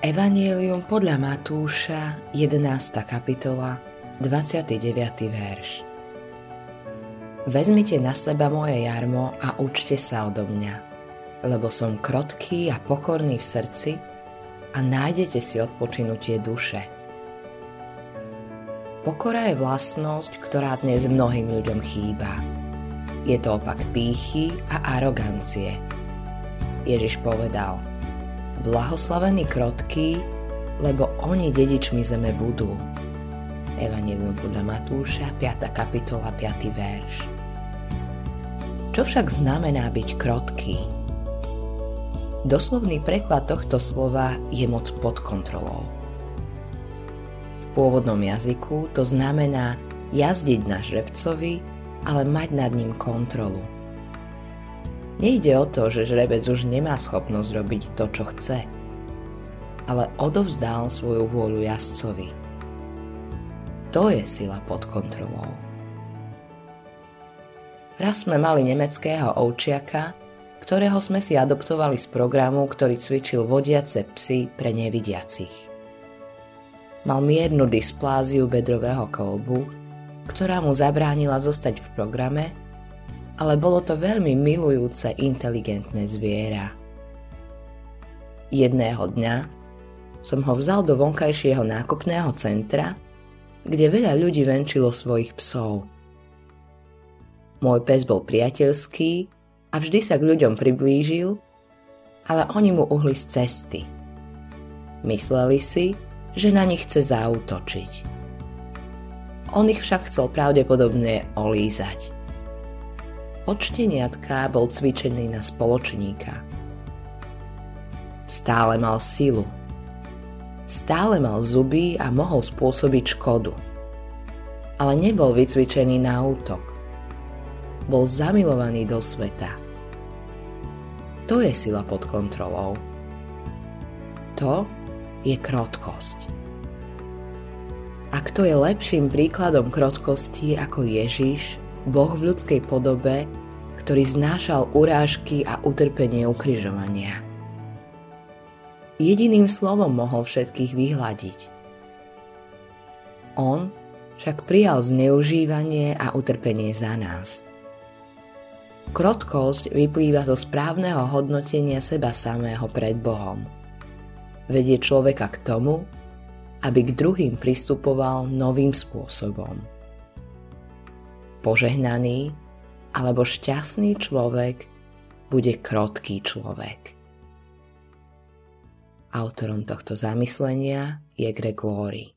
Evangelium podľa Matúša, 11. kapitola, 29. verš. Vezmite na seba moje jarmo a učte sa odo mňa, lebo som krotký a pokorný v srdci a nájdete si odpočinutie duše. Pokora je vlastnosť, ktorá dnes mnohým ľuďom chýba. Je to opak pýchy a arogancie. Ježiš povedal – Blahoslavení krotkí, lebo oni dedičmi zeme budú. Evangelium podľa Matúša, 5. kapitola, 5. verš. Čo však znamená byť krotký? Doslovný preklad tohto slova je moc pod kontrolou. V pôvodnom jazyku to znamená jazdiť na žrebcovi, ale mať nad ním kontrolu. Nejde o to, že žrebec už nemá schopnosť robiť to, čo chce, ale odovzdal svoju vôľu jazdcovi. To je sila pod kontrolou. Raz sme mali nemeckého ovčiaka, ktorého sme si adoptovali z programu, ktorý cvičil vodiace psy pre nevidiacich. Mal miernu dyspláziu bedrového kolbu, ktorá mu zabránila zostať v programe ale bolo to veľmi milujúce, inteligentné zviera. Jedného dňa som ho vzal do vonkajšieho nákupného centra, kde veľa ľudí venčilo svojich psov. Môj pes bol priateľský a vždy sa k ľuďom priblížil, ale oni mu uhli z cesty. Mysleli si, že na nich chce zautočiť. On ich však chcel pravdepodobne olízať. Od šteniatka bol cvičený na spoločníka. Stále mal silu. Stále mal zuby a mohol spôsobiť škodu. Ale nebol vycvičený na útok. Bol zamilovaný do sveta. To je sila pod kontrolou. To je krotkosť. A kto je lepším príkladom krotkosti ako Ježiš, Boh v ľudskej podobe, ktorý znášal urážky a utrpenie ukryžovania. Jediným slovom mohol všetkých vyhľadiť. On však prijal zneužívanie a utrpenie za nás. Krotkosť vyplýva zo správneho hodnotenia seba samého pred Bohom. Vedie človeka k tomu, aby k druhým pristupoval novým spôsobom požehnaný alebo šťastný človek bude krotký človek. Autorom tohto zamyslenia je Greg Laurie.